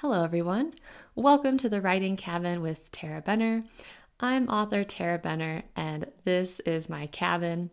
Hello, everyone. Welcome to the Writing Cabin with Tarah Benner. I'm author Tarah Benner, and this is my cabin.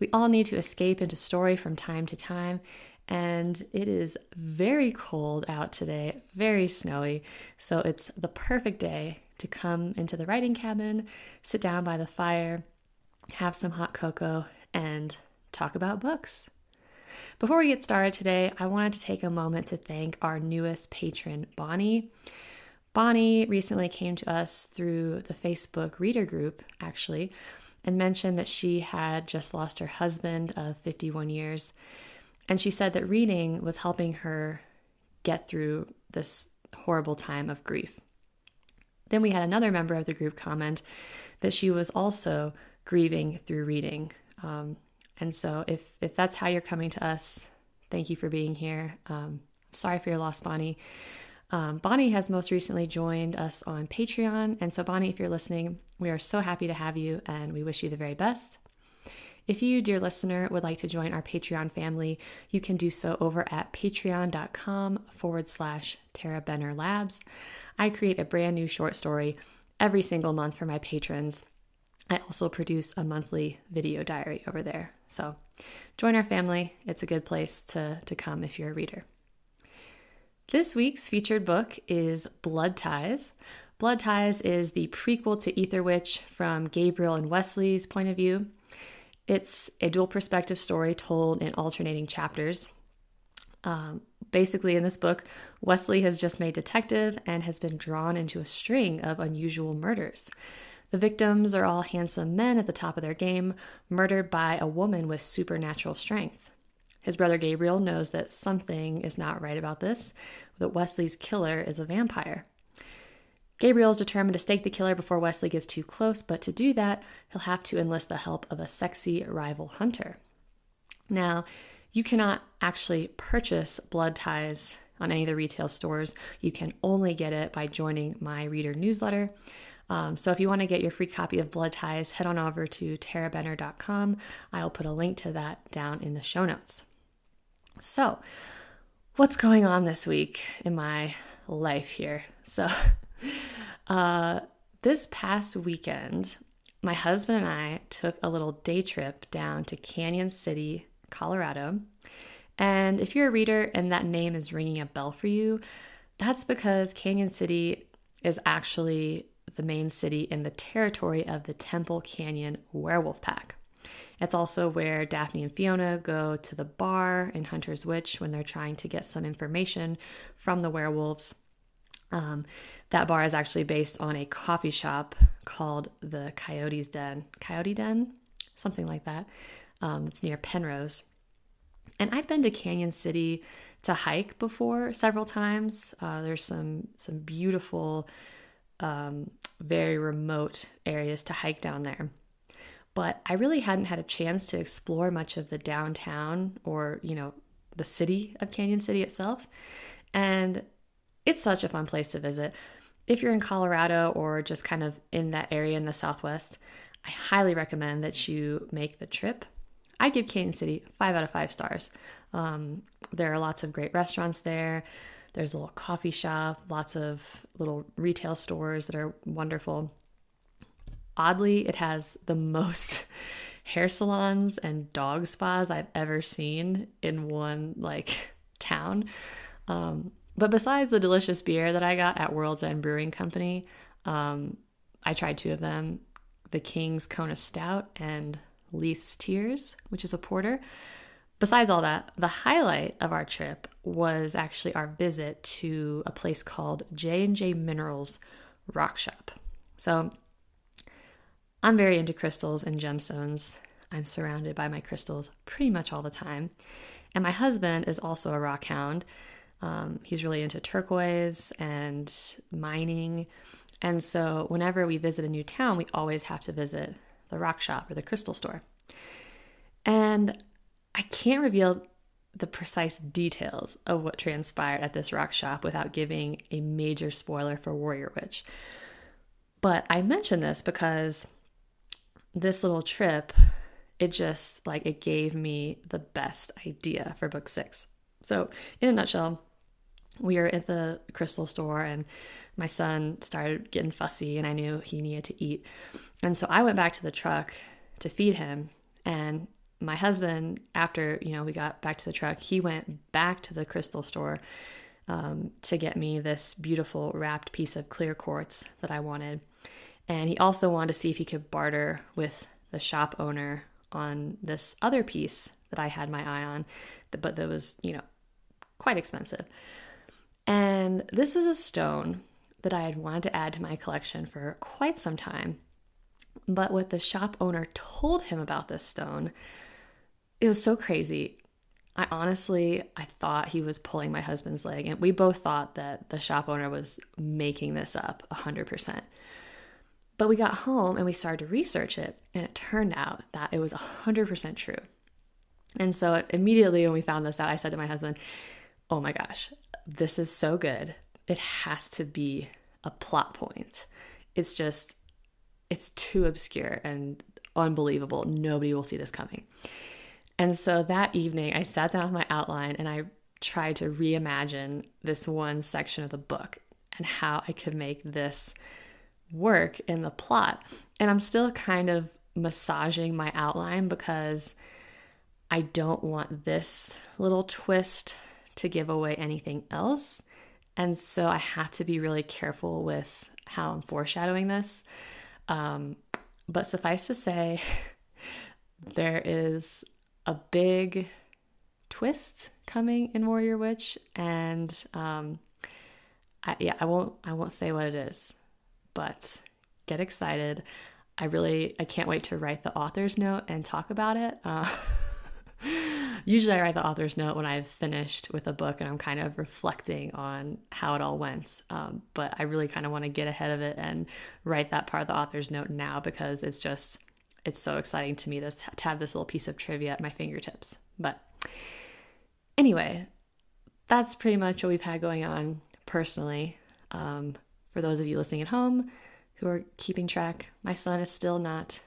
We all need to escape into story from time to time, and it is very cold out today, very snowy, so it's the perfect day to come into the writing cabin, sit down by the fire, have some hot cocoa, and talk about books. Before we get started today, I wanted to take a moment to thank our newest patron, Bonnie. Bonnie recently came to us through the Facebook reader group, actually, and mentioned that she had just lost her husband of 51 years. And she said that reading was helping her get through this horrible time of grief. Then we had another member of the group comment that she was also grieving through reading. Um, and so if if that's how you're coming to us, thank you for being here. Um, sorry for your loss, Bonnie. Um, Bonnie has most recently joined us on Patreon. And so, Bonnie, if you're listening, we are so happy to have you and we wish you the very best. If you, dear listener, would like to join our Patreon family, you can do so over at patreon.com forward slash Tarah Benner Labs. I create a brand new short story every single month for my patrons. I also produce a monthly video diary over there. So join our family. It's a good place to, to come if you're a reader. This week's featured book is Blood Ties. Blood Ties is the prequel to Aether Witch from Gabriel and Wesley's point of view. It's a dual perspective story told in alternating chapters. Um, basically, in this book, Wesley has just made detective and has been drawn into a string of unusual murders. The victims are all handsome men at the top of their game, murdered by a woman with supernatural strength. His brother Gabriel knows that something is not right about this, that Wesley's killer is a vampire. Gabriel is determined to stake the killer before Wesley gets too close, but to do that, he'll have to enlist the help of a sexy rival hunter. Now, you cannot actually purchase blood ties on any of the retail stores. You can only get it by joining my reader newsletter. Um, so if you want to get your free copy of Blood Ties, head on over to tarahbenner.com. I'll put a link to that down in the show notes. So, what's going on this week in my life here? So, uh, this past weekend, my husband and I took a little day trip down to Cañon City, Colorado. And if you're a reader and that name is ringing a bell for you, that's because Cañon City is actually the main city in the territory of the Temple Canyon Werewolf Pack. It's also where Daphne and Fiona go to the bar in Hunter's Witch when they're trying to get some information from the werewolves. Um, that bar is actually based on a coffee shop called the Coyote's Den. Coyote Den? Something like that. Um, it's near Penrose. And I've been to Cañon City to hike before several times. Uh, there's some some beautiful um, very remote areas to hike down there. But I really hadn't had a chance to explore much of the downtown or, you know, the city of Cañon City itself. And it's such a fun place to visit. If you're in Colorado or just kind of in that area in the Southwest, I highly recommend that you make the trip. I give Cañon City five out of five stars. Um, there are lots of great restaurants there. There's a little coffee shop, lots of little retail stores that are wonderful. Oddly, it has the most hair salons and dog spas I've ever seen in one like town. Um, but besides the delicious beer that I got at World's End Brewing Company, um, I tried two of them the King's Kona Stout and Leith's Tears, which is a porter. Besides all that, the highlight of our trip was actually our visit to a place called J&J Minerals Rock Shop. So, I'm very into crystals and gemstones. I'm surrounded by my crystals pretty much all the time. And my husband is also a rock hound. Um, he's really into turquoise and mining. And so, whenever we visit a new town, we always have to visit the rock shop or the crystal store. And I can't reveal the precise details of what transpired at this rock shop without giving a major spoiler for Warrior Witch. But I mention this because this little trip, it just like it gave me the best idea for book six. So, in a nutshell, we were at the crystal store and my son started getting fussy and I knew he needed to eat. And so I went back to the truck to feed him and my husband after, you know, we got back to the truck, he went back to the crystal store um, to get me this beautiful wrapped piece of clear quartz that I wanted. And he also wanted to see if he could barter with the shop owner on this other piece that I had my eye on, but that was, you know, quite expensive. And this was a stone that I had wanted to add to my collection for quite some time. But what the shop owner told him about this stone, it was so crazy. I honestly, I thought he was pulling my husband's leg, and we both thought that the shop owner was making this up 100%. But we got home and we started to research it, and it turned out that it was 100% true. And so immediately when we found this out, I said to my husband, Oh my gosh, this is so good. It has to be a plot point. It's just, it's too obscure and unbelievable. Nobody will see this coming. And so that evening, I sat down with my outline and I tried to reimagine this one section of the book and how I could make this work in the plot. And I'm still kind of massaging my outline because I don't want this little twist to give away anything else. And so I have to be really careful with how I'm foreshadowing this. Um, but suffice to say, there is a big twist coming in Warrior Witch, and um, I, yeah, I won't I won't say what it is, but get excited. I really I can't wait to write the author's note and talk about it. Uh, usually I write the author's note when I've finished with a book and I'm kind of reflecting on how it all went. Um, but I really kind of want to get ahead of it and write that part of the author's note now because it's just, it's so exciting to me this, to have this little piece of trivia at my fingertips. But anyway, that's pretty much what we've had going on personally. Um, for those of you listening at home who are keeping track, my son is still not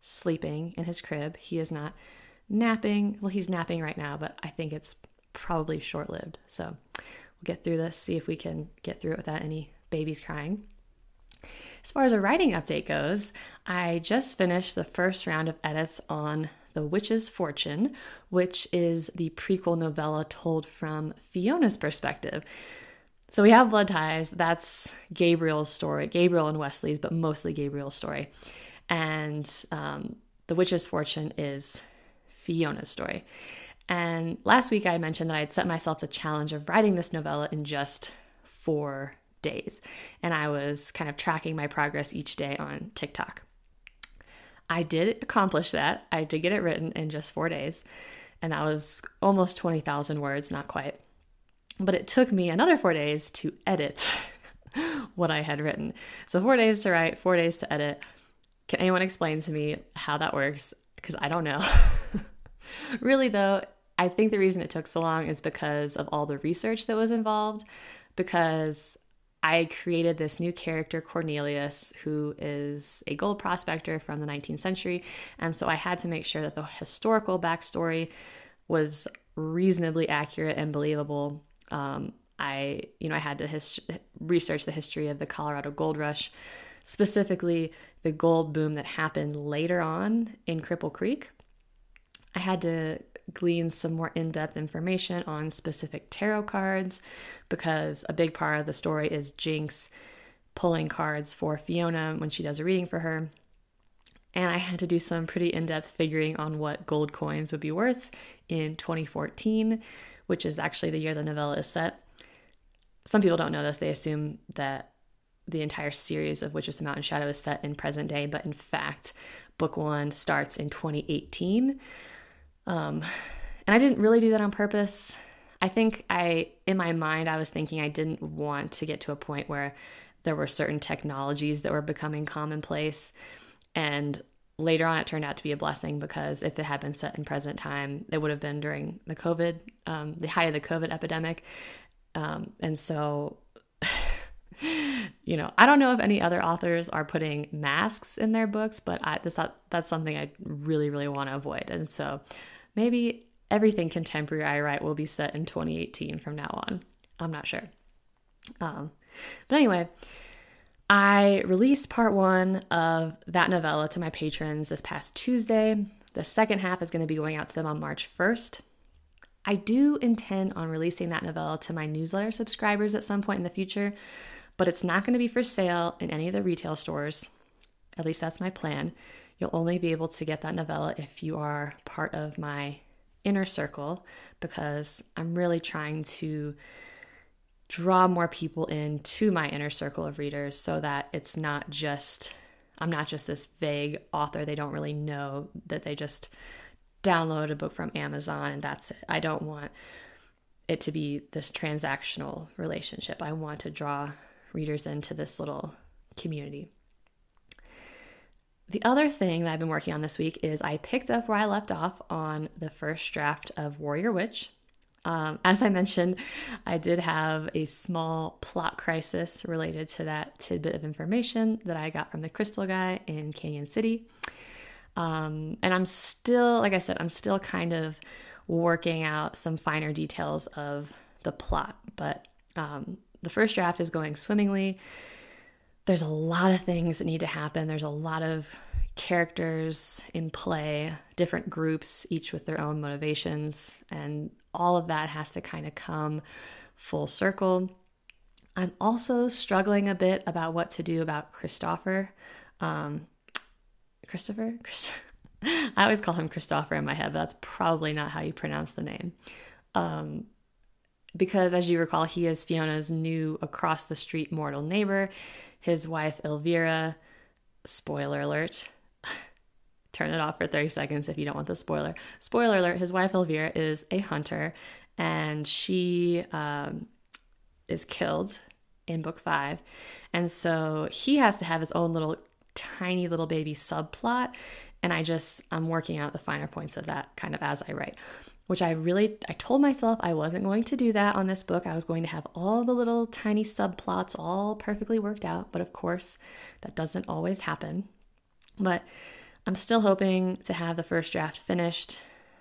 sleeping in his crib. He is not napping. Well, he's napping right now, but I think it's probably short lived. So we'll get through this, see if we can get through it without any babies crying. As far as a writing update goes, I just finished the first round of edits on The Witch's Fortune, which is the prequel novella told from Fiona's perspective. So we have Blood Ties, that's Gabriel's story, Gabriel and Wesley's, but mostly Gabriel's story. And um, The Witch's Fortune is Fiona's story. And last week I mentioned that I had set myself the challenge of writing this novella in just four days. And I was kind of tracking my progress each day on TikTok. I did accomplish that. I did get it written in just four days. And that was almost 20,000 words, not quite. But it took me another four days to edit what I had written. So, four days to write, four days to edit. Can anyone explain to me how that works? Because I don't know. really, though, I think the reason it took so long is because of all the research that was involved. Because I created this new character, Cornelius, who is a gold prospector from the 19th century. And so I had to make sure that the historical backstory was reasonably accurate and believable. Um, I, you know, I had to his- research the history of the Colorado Gold Rush, specifically the gold boom that happened later on in Cripple Creek. I had to glean some more in depth information on specific tarot cards because a big part of the story is Jinx pulling cards for Fiona when she does a reading for her. And I had to do some pretty in depth figuring on what gold coins would be worth in 2014, which is actually the year the novella is set. Some people don't know this, they assume that the entire series of Witches of Mountain Shadow is set in present day, but in fact, book one starts in 2018. Um, and I didn't really do that on purpose. I think I, in my mind, I was thinking I didn't want to get to a point where there were certain technologies that were becoming commonplace. And later on, it turned out to be a blessing because if it had been set in present time, it would have been during the COVID, um, the height of the COVID epidemic. Um, and so, you know, I don't know if any other authors are putting masks in their books, but I, this, that, that's something I really, really want to avoid. And so maybe everything contemporary I write will be set in 2018 from now on. I'm not sure. Um, but anyway, I released part one of that novella to my patrons this past Tuesday. The second half is going to be going out to them on March 1st. I do intend on releasing that novella to my newsletter subscribers at some point in the future, but it's not going to be for sale in any of the retail stores. At least that's my plan. You'll only be able to get that novella if you are part of my inner circle because I'm really trying to draw more people into my inner circle of readers so that it's not just I'm not just this vague author they don't really know that they just download a book from Amazon and that's it. I don't want it to be this transactional relationship. I want to draw readers into this little community. The other thing that I've been working on this week is I picked up where I left off on the first draft of Warrior Witch. Um, as I mentioned, I did have a small plot crisis related to that tidbit of information that I got from the Crystal Guy in Cañon City. Um, and I'm still, like I said, I'm still kind of working out some finer details of the plot, but um, the first draft is going swimmingly there's a lot of things that need to happen. There's a lot of characters in play, different groups, each with their own motivations, and all of that has to kind of come full circle. I'm also struggling a bit about what to do about Christopher. Um, Christopher? Christopher? I always call him Christopher in my head, but that's probably not how you pronounce the name. Um, because, as you recall, he is Fiona's new across the street mortal neighbor his wife Elvira, spoiler alert, turn it off for 30 seconds if you don't want the spoiler. Spoiler alert, his wife Elvira is a hunter and she um, is killed in book five. And so he has to have his own little tiny little baby subplot. And I just, I'm working out the finer points of that kind of as I write which I really I told myself I wasn't going to do that on this book. I was going to have all the little tiny subplots all perfectly worked out, but of course, that doesn't always happen. But I'm still hoping to have the first draft finished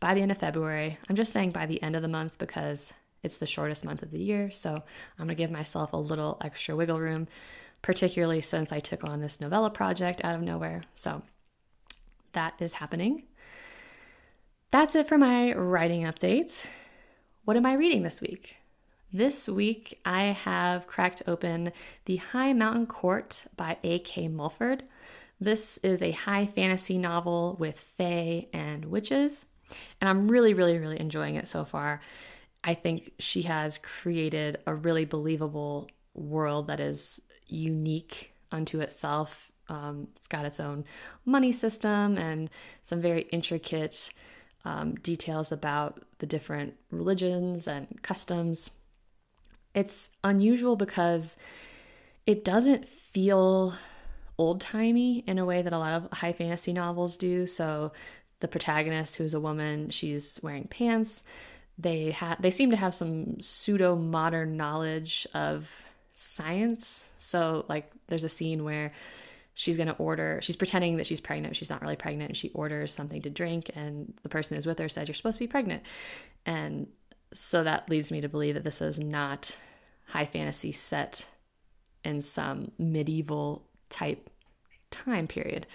by the end of February. I'm just saying by the end of the month because it's the shortest month of the year, so I'm to give myself a little extra wiggle room, particularly since I took on this novella project out of nowhere. So that is happening. That's it for my writing updates. What am I reading this week? This week, I have cracked open The High Mountain Court by A.K. Mulford. This is a high fantasy novel with fae and witches, and I'm really, really, really enjoying it so far. I think she has created a really believable world that is unique unto itself. Um, it's got its own money system and some very intricate um, details about the different religions and customs. It's unusual because it doesn't feel old timey in a way that a lot of high fantasy novels do. So, the protagonist, who's a woman, she's wearing pants. They have they seem to have some pseudo modern knowledge of science. So, like, there's a scene where she's going to order she's pretending that she's pregnant she's not really pregnant and she orders something to drink and the person who's with her says you're supposed to be pregnant and so that leads me to believe that this is not high fantasy set in some medieval type time period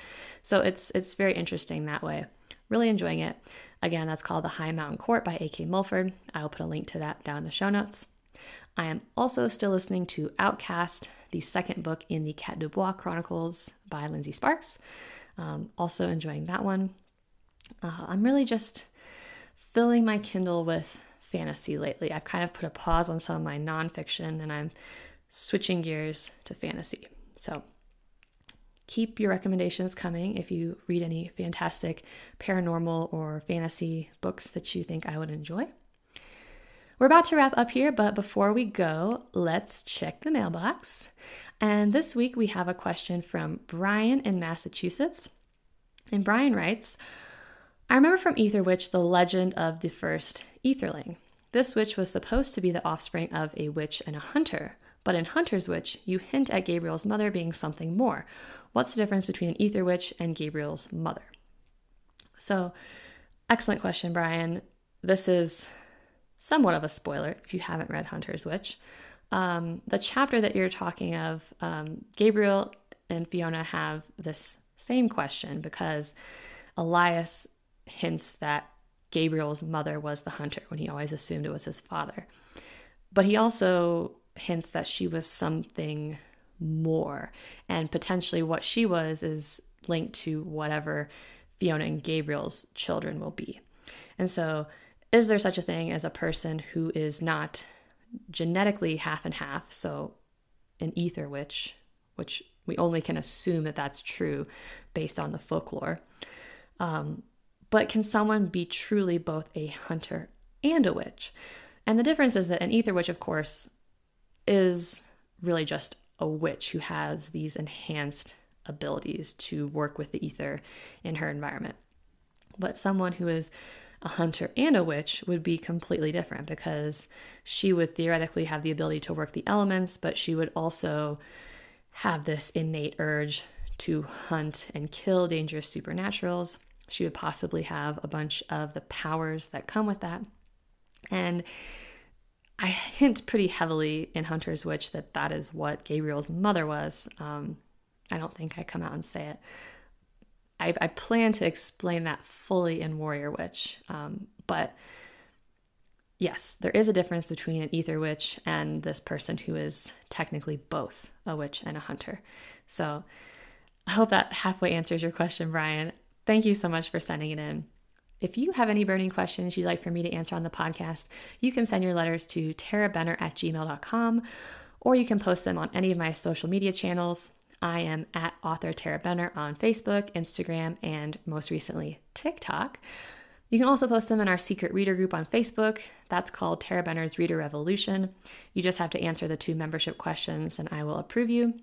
so it's it's very interesting that way really enjoying it again that's called the high mountain court by ak mulford i will put a link to that down in the show notes i am also still listening to outcast the second book in the Kat Dubois Chronicles by Lindsey Sparks. Um, also enjoying that one. Uh, I'm really just filling my Kindle with fantasy lately. I've kind of put a pause on some of my nonfiction and I'm switching gears to fantasy. So keep your recommendations coming if you read any fantastic paranormal or fantasy books that you think I would enjoy. We're about to wrap up here, but before we go, let's check the mailbox. And this week we have a question from Brian in Massachusetts. And Brian writes I remember from Aether Witch the legend of the first Aetherling. This witch was supposed to be the offspring of a witch and a hunter, but in Hunter's Witch, you hint at Gabriel's mother being something more. What's the difference between an Aether Witch and Gabriel's mother? So, excellent question, Brian. This is somewhat of a spoiler if you haven't read Hunter's Witch. Um, the chapter that you're talking of, um, Gabriel and Fiona have this same question because Elias hints that Gabriel's mother was the hunter when he always assumed it was his father. But he also hints that she was something more, and potentially what she was is linked to whatever Fiona and Gabriel's children will be. And so, is there such a thing as a person who is not genetically half and half? So, an ether witch, which we only can assume that that's true based on the folklore. Um, but can someone be truly both a hunter and a witch? And the difference is that an ether witch, of course, is really just a witch who has these enhanced abilities to work with the ether in her environment. But someone who is a hunter and a witch would be completely different because she would theoretically have the ability to work the elements, but she would also have this innate urge to hunt and kill dangerous supernaturals. She would possibly have a bunch of the powers that come with that. And I hint pretty heavily in Hunter's Witch that that is what Gabriel's mother was. Um, I don't think I come out and say it. I, I plan to explain that fully in Warrior Witch, um, but yes, there is a difference between an ether witch and this person who is technically both a witch and a hunter. So I hope that halfway answers your question, Brian. Thank you so much for sending it in. If you have any burning questions you'd like for me to answer on the podcast, you can send your letters to tarahbenner at gmail.com or you can post them on any of my social media channels. I am at author Tarah Benner on Facebook, Instagram, and most recently TikTok. You can also post them in our secret reader group on Facebook. That's called Tarah Benner's Reader Revolution. You just have to answer the two membership questions and I will approve you.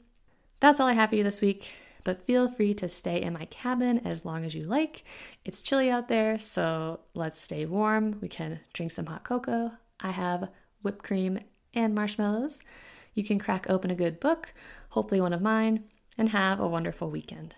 That's all I have for you this week, but feel free to stay in my cabin as long as you like. It's chilly out there, so let's stay warm. We can drink some hot cocoa. I have whipped cream and marshmallows. You can crack open a good book, hopefully one of mine, and have a wonderful weekend.